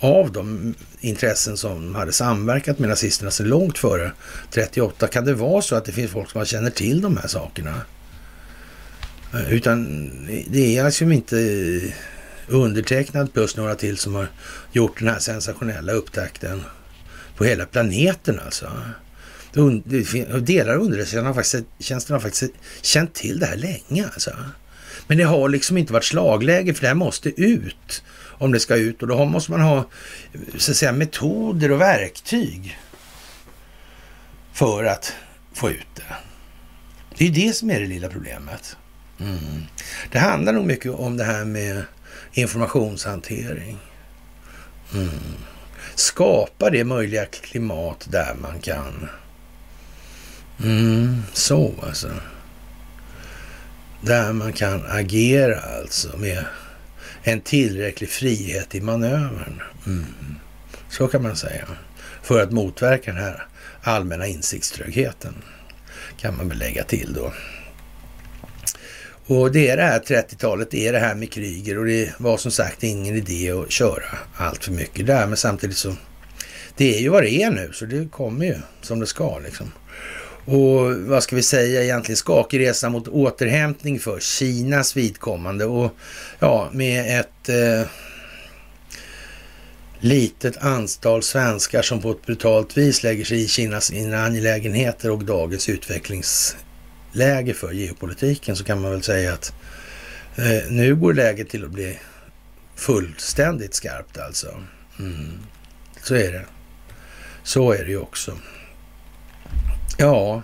[SPEAKER 1] av de intressen som hade samverkat med nazisterna så långt före 38. Kan det vara så att det finns folk som känner till de här sakerna? Eh, utan det är alltså inte undertecknad plus några till som har gjort den här sensationella upptakten på hela planeten alltså. Delar av underrättelsetjänsten har faktiskt känt till det här länge alltså. Men det har liksom inte varit slagläge för det här måste ut om det ska ut och då måste man ha så att säga, metoder och verktyg för att få ut det. Det är det som är det lilla problemet. Mm. Det handlar nog mycket om det här med informationshantering. Mm. Skapa det möjliga klimat där man kan. Mm, så alltså. Där man kan agera alltså med en tillräcklig frihet i manövern. Mm. Så kan man säga. För att motverka den här allmänna insiktströgheten. Kan man väl lägga till då. Och det är det här 30-talet, det är det här med Kryger och det var som sagt ingen idé att köra allt för mycket där. Men samtidigt så, det är ju vad det är nu, så det kommer ju som det ska liksom. Och vad ska vi säga egentligen, skakig resa mot återhämtning för Kinas vidkommande och ja, med ett eh, litet antal svenskar som på ett brutalt vis lägger sig i Kinas inre angelägenheter och dagens utvecklingsläge för geopolitiken så kan man väl säga att eh, nu går läget till att bli fullständigt skarpt alltså. Mm. Så är det. Så är det ju också. Ja,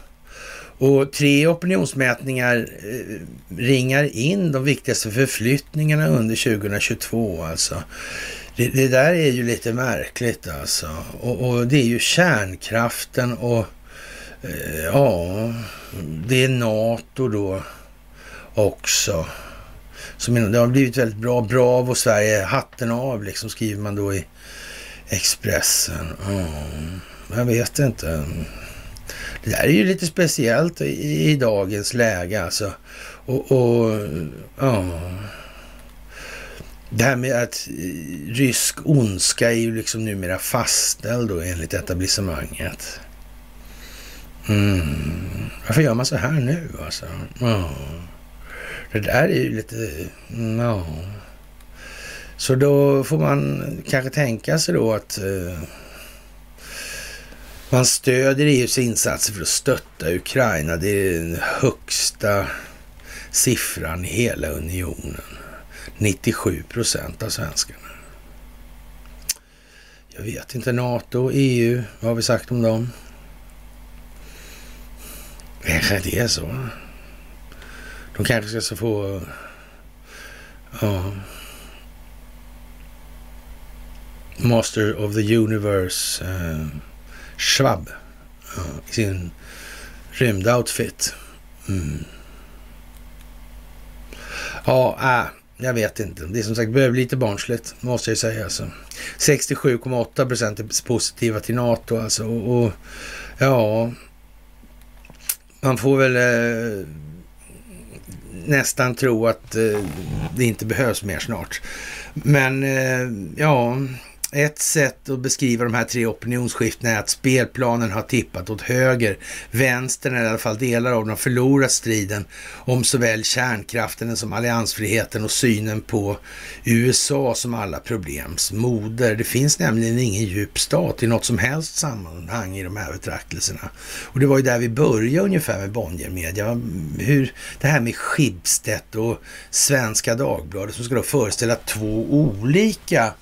[SPEAKER 1] och tre opinionsmätningar eh, ringar in de viktigaste förflyttningarna under 2022 alltså. Det, det där är ju lite märkligt alltså. Och, och det är ju kärnkraften och eh, ja, det är NATO då också. Som det har blivit väldigt bra. Bravo Sverige, hatten av liksom skriver man då i Expressen. Mm, jag vet inte. Det där är ju lite speciellt i, i dagens läge alltså. Och, och ja... Det här med att eh, rysk ondska är ju liksom numera fastställd då enligt etablissemanget. Mm. Varför gör man så här nu alltså? Ja. Det där är ju lite... Mm, ja. Så då får man kanske tänka sig då att... Eh, man stödjer EUs insatser för att stötta Ukraina. Det är den högsta siffran i hela unionen. 97 procent av svenskarna. Jag vet inte, NATO, EU, vad har vi sagt om dem? Kanske det är så. De kanske ska få... Ja. Master of the Universe Uh, Schwab ja, i sin rymdoutfit. Mm. Ja, äh, jag vet inte. Det är som sagt börjar bli lite barnsligt, måste jag säga. Alltså. 67,8 procent är positiva till NATO alltså. Och, och ja, man får väl eh, nästan tro att eh, det inte behövs mer snart. Men eh, ja, ett sätt att beskriva de här tre opinionsskiftena är att spelplanen har tippat åt höger. Vänstern, eller i alla fall delar av dem, har förlorat striden om såväl kärnkraften som alliansfriheten och synen på USA som alla problems moder. Det finns nämligen ingen djup stat i något som helst sammanhang i de här betraktelserna. Och det var ju där vi började ungefär med Bonniermedia. Hur det här med Schibsted och Svenska Dagbladet som ska då föreställa två olika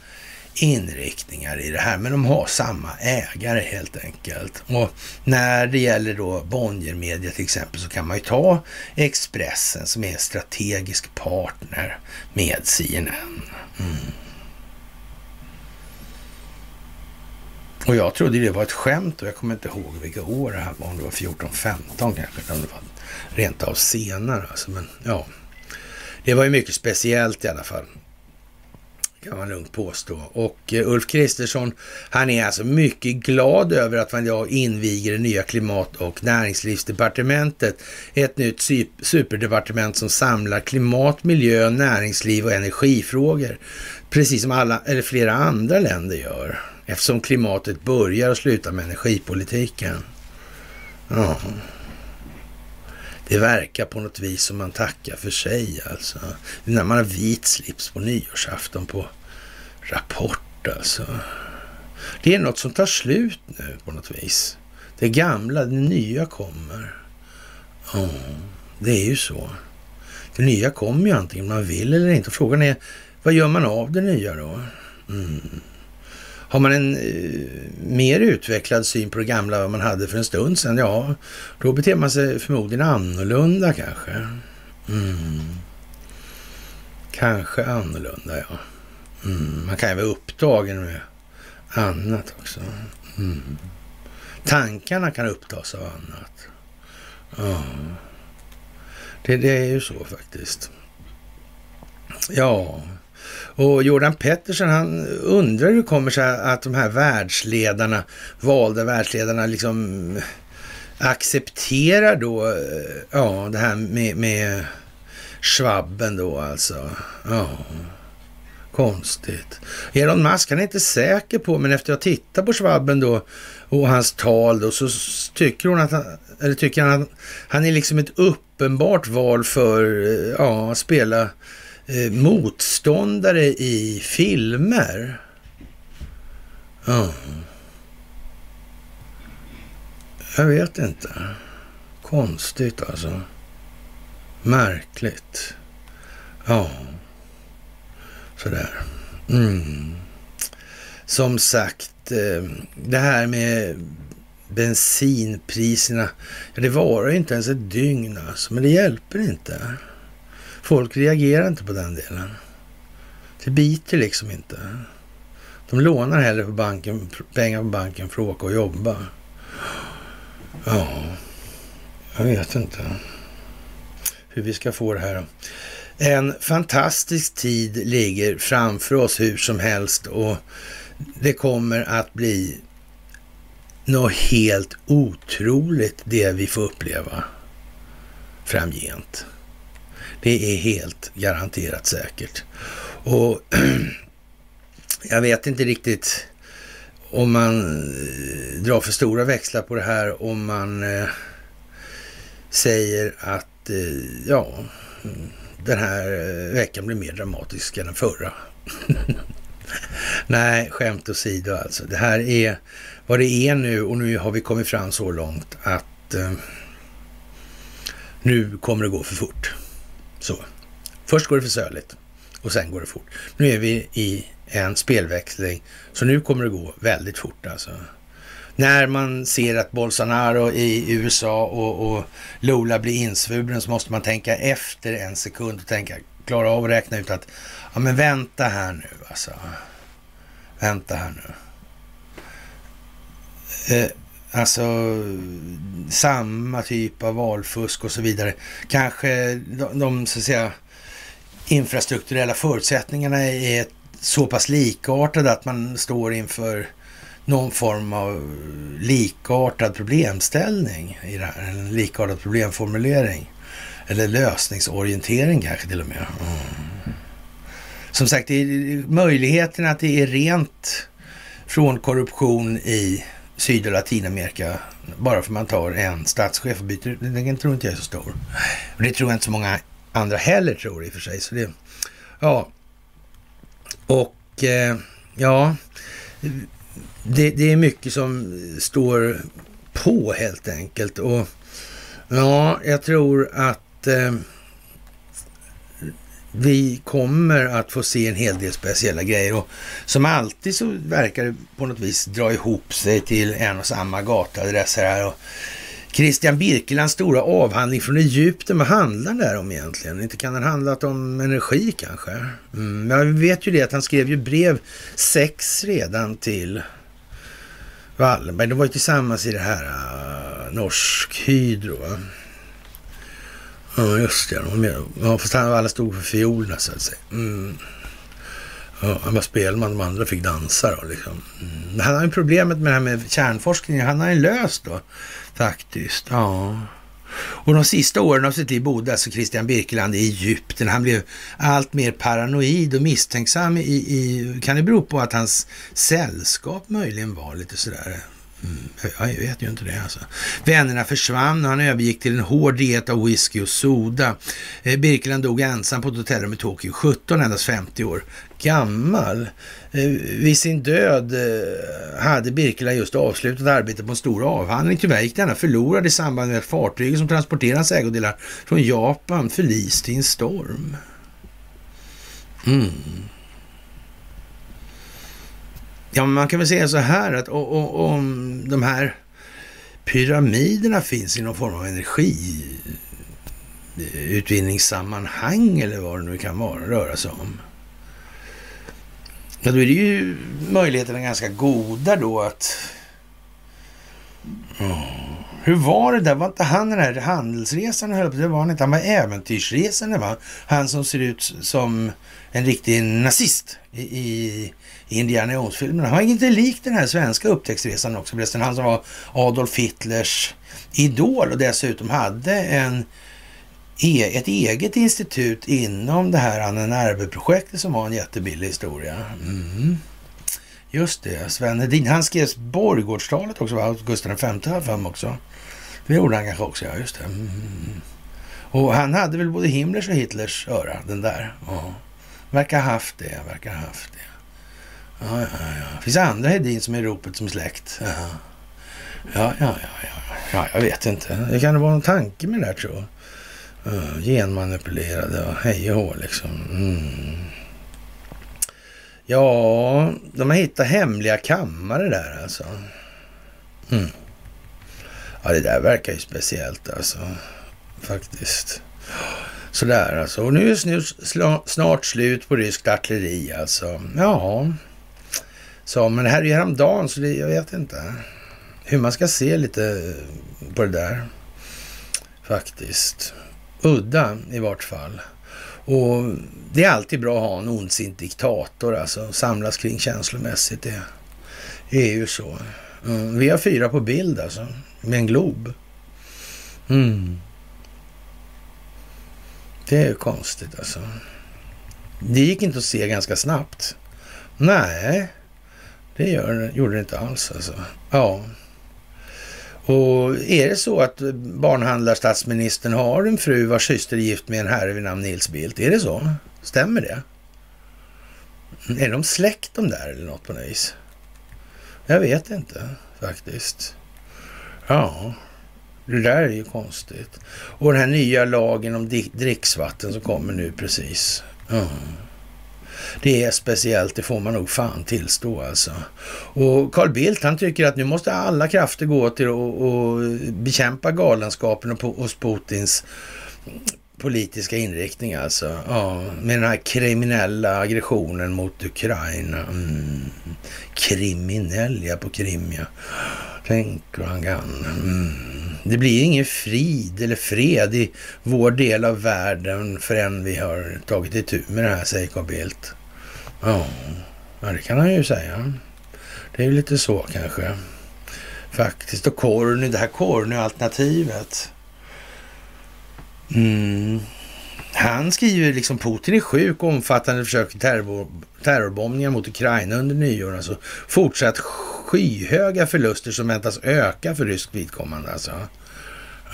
[SPEAKER 1] inriktningar i det här, men de har samma ägare helt enkelt. Och när det gäller då Bonnier Media till exempel så kan man ju ta Expressen som är en strategisk partner med CNN. Mm. Och jag trodde det var ett skämt och jag kommer inte ihåg vilka år det här var, om det var 14, 15 kanske, om det var rent av senare. Alltså, men ja, det var ju mycket speciellt i alla fall kan man lugnt påstå. Och eh, Ulf Kristersson, han är alltså mycket glad över att man idag inviger det nya klimat och näringslivsdepartementet. Ett nytt superdepartement som samlar klimat, miljö, näringsliv och energifrågor. Precis som alla, eller flera andra länder gör. Eftersom klimatet börjar och slutar med energipolitiken. Ja. Det verkar på något vis som man tackar för sig alltså. När man har vit slips på nyårsafton på Rapport alltså. Det är något som tar slut nu på något vis. Det gamla, det nya kommer. Ja, det är ju så. Det nya kommer ju antingen man vill eller inte. Frågan är, vad gör man av det nya då? Mm. Har man en eh, mer utvecklad syn på det gamla vad man hade för en stund sedan, ja, då beter man sig förmodligen annorlunda kanske. Mm. Kanske annorlunda, ja. Mm. Man kan ju vara upptagen med annat också. Mm. Tankarna kan upptas av annat. Ja. Det, det är ju så faktiskt. Ja, och Jordan Pettersson han undrar hur det kommer sig att de här världsledarna, valda världsledarna, liksom accepterar då, eh, ja, det här med, med Schwabben då alltså. Ja, konstigt. Elon Musk, han är inte säker på, men efter att ha tittat på Schwabben då och hans tal då, så tycker hon att han, eller tycker han att han är liksom ett uppenbart val för, eh, ja, att spela eh, motståndare i filmer. Ja. Jag vet inte. Konstigt alltså. Märkligt. Ja. Sådär. Mm. Som sagt, eh, det här med bensinpriserna. Det varar inte ens ett dygn alltså, men det hjälper inte. Folk reagerar inte på den delen. Det biter liksom inte. De lånar hellre på banken, pengar på banken för att åka och jobba. Ja, jag vet inte hur vi ska få det här. En fantastisk tid ligger framför oss hur som helst och det kommer att bli något helt otroligt det vi får uppleva framgent. Det är helt garanterat säkert. Och *clears throat* jag vet inte riktigt om man eh, drar för stora växlar på det här, om man eh, säger att eh, ja, den här veckan blir mer dramatisk än den förra. *laughs* Nej, skämt åsido alltså. Det här är vad det är nu och nu har vi kommit fram så långt att eh, nu kommer det gå för fort. Så. Först går det för söligt och sen går det fort. Nu är vi i en spelväxling, så nu kommer det gå väldigt fort alltså. När man ser att Bolsonaro i USA och, och Lula blir insvuren så måste man tänka efter en sekund och tänka, klara av att räkna ut att, ja men vänta här nu alltså. Vänta här nu. Eh, alltså samma typ av valfusk och så vidare. Kanske de, de så att säga infrastrukturella förutsättningarna är så pass likartade att man står inför någon form av likartad problemställning i det här. En likartad problemformulering. Eller lösningsorientering kanske till och med. Mm. Som sagt, möjligheten att det är rent från korruption i Syd och Latinamerika bara för man tar en statschef och byter, den tror inte jag är så stor. Och det tror jag inte så många andra heller tror i och för sig. Så det, ja, och eh, ja, det, det, är mycket som står på helt enkelt. Och ja, jag tror att eh, vi kommer att få se en hel del speciella grejer och som alltid så verkar det på något vis dra ihop sig till en och samma gatuadress här. Och Christian Birkelands stora avhandling från Egypten, vad handlar det om egentligen? Inte kan den handlat om energi kanske? Mm, jag vet ju det att han skrev ju brev sex redan till Wallenberg. De var ju tillsammans i det här uh, Norsk Hydro. Va? Ja, just det. Ja, fast alla stod för fiolerna så att säga. Mm. Ja, han var spelman, de andra fick dansa då liksom. Mm. Han har ju problemet med det här med kärnforskningen. Han har ju löst då faktiskt. Ja. Och de sista åren av sitt liv bodde alltså Christian Birkeland i Egypten. Han blev allt mer paranoid och misstänksam. I, i, kan det bero på att hans sällskap möjligen var lite sådär Mm. Jag vet ju inte det alltså. Vännerna försvann och han övergick till en hård diet av whisky och soda. Eh, Birkeland dog ensam på ett hotellrum i Tokyo, 17, endast 50 år gammal. Eh, vid sin död eh, hade Birkeland just avslutat arbetet på en stor avhandling. Tyvärr gick denna förlorad i samband med att fartyget som transporterade hans ägodelar från Japan förliste i en storm. Mm. Ja, men man kan väl säga så här att om de här pyramiderna finns i någon form av energiutvinningssammanhang eller vad det nu kan vara, röra sig om. Ja, då är det ju möjligheterna ganska goda då att... Oh. Hur var det där? Var inte han den här handelsresan höll på? Det var han inte. Han var äventyrsresande va? Han som ser ut som en riktig nazist i, i Indiana Jones-filmerna. Han var inte lik den här svenska upptäcktsresan också förresten. Han som var Adolf Hitlers idol och dessutom hade en, e, ett eget institut inom det här Annenerbe-projektet som var en jättebillig historia. Mm. Just det, Sven Hedin. Han skrev Borgårdstalet också, va? Gustav V också. Det gjorde han kanske också, ja just det. Mm, mm, mm. Och han hade väl både Himmlers och Hitlers öra, den där. Ja. Verkar haft det, verkar haft det. Ja, ja, ja. Finns andra Hedin som är ropet som släkt? Ja. Ja, ja, ja, ja. ja, jag vet inte. Det kan vara någon tanke med det där tror jag. Uh, genmanipulerade och hej och hå liksom. Mm. Ja, de har hittat hemliga kammare där alltså. Mm. Ja, det där verkar ju speciellt alltså. Faktiskt. Sådär alltså. Och nu är det snart slut på ryskt artilleri alltså. Ja, så, men det här är ju häromdagen så det, jag vet inte hur man ska se lite eh, på det där. Faktiskt. Udda i vart fall. Och det är alltid bra att ha en ondsint diktator, alltså samlas kring känslomässigt. Det är ju så. Mm. Vi har fyra på bild alltså, med en glob. Mm. Det är ju konstigt alltså. Det gick inte att se ganska snabbt. Nej, det gör, gjorde det inte alls alltså. Ja. Och är det så att barnhandlarstatsministern har en fru vars syster är gift med en herre vid namn Nils Bildt? Är det så? Stämmer det? Är de släkt de där eller något på något vis? Jag vet inte faktiskt. Ja, det där är ju konstigt. Och den här nya lagen om dricksvatten som kommer nu precis. Ja. Det är speciellt, det får man nog fan tillstå alltså. Och Carl Bildt han tycker att nu måste alla krafter gå till att bekämpa galenskapen hos Putins politiska inriktning alltså. Ja, med den här kriminella aggressionen mot Ukraina. Mm. Kriminell, ja, på Krim, ja. Tänk vad han kan. Mm. Det blir ingen frid eller fred i vår del av världen förrän vi har tagit itu med det här, säger Carl Bildt. Ja, det kan han ju säga. Det är ju lite så kanske. Faktiskt. Och Corny, det här Corny-alternativet. Mm. Han skriver liksom Putin är sjuk, omfattande försök till terror, terrorbombningar mot Ukraina under nyår. Alltså fortsatt skyhöga förluster som väntas öka för ryskt vidkommande. Alltså.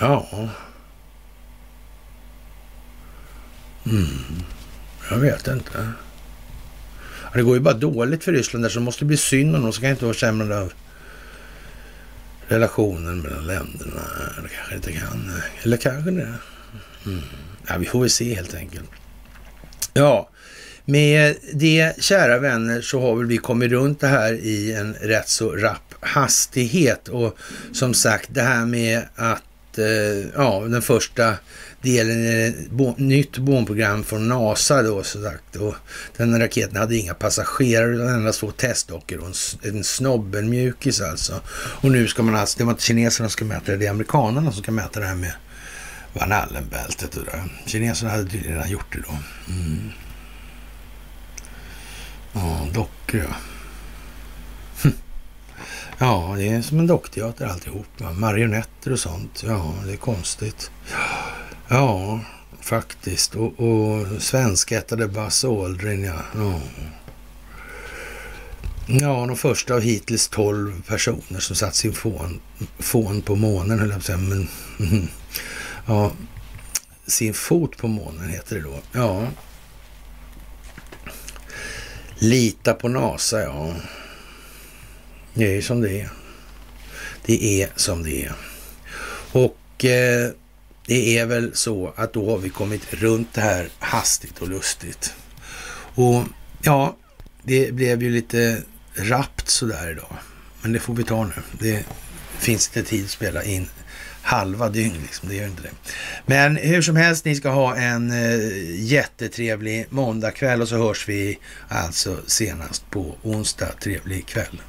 [SPEAKER 1] Ja. Mm. Jag vet inte. Det går ju bara dåligt för Ryssland där så det måste bli synd om dem. Så kan inte vara sämre av relationen mellan länderna. Det kanske inte kan. Eller kanske det. Mm. Ja, vi får väl se helt enkelt. Ja, med det, kära vänner, så har väl vi kommit runt det här i en rätt så rapp hastighet. Och som sagt, det här med att, eh, ja, den första delen i ett nytt bombprogram från NASA då, så sagt. Och den raketen hade inga passagerare, utan endast två testdockor och en, en snobbelmjukis alltså. Och nu ska man alltså, det var inte kineserna som ska mäta det, det är amerikanerna som ska mäta det här med Van Allen-bältet och det Kineserna hade tydligen redan gjort det då. Mm. Ja, dockor ja. Hm. Ja, det är som en dockteater alltihop. Marionetter och sånt. Ja, det är konstigt. Ja, faktiskt. Och, och svenskättade Buzz Aldrin, ja. ja. Ja, de första av hittills tolv personer som satt sin fån, fån på månen, höll jag på att säga. Men, *laughs* mhm ja, sin fot på månen heter det då. Ja. Lita på NASA, ja. Det är som det är. Det är som det är. Och eh, det är väl så att då har vi kommit runt det här hastigt och lustigt. Och ja, det blev ju lite rappt sådär idag. Men det får vi ta nu. Det finns inte tid att spela in halva dygn, liksom. det gör inte det. Men hur som helst, ni ska ha en eh, jättetrevlig måndagkväll och så hörs vi alltså senast på onsdag. Trevlig kväll.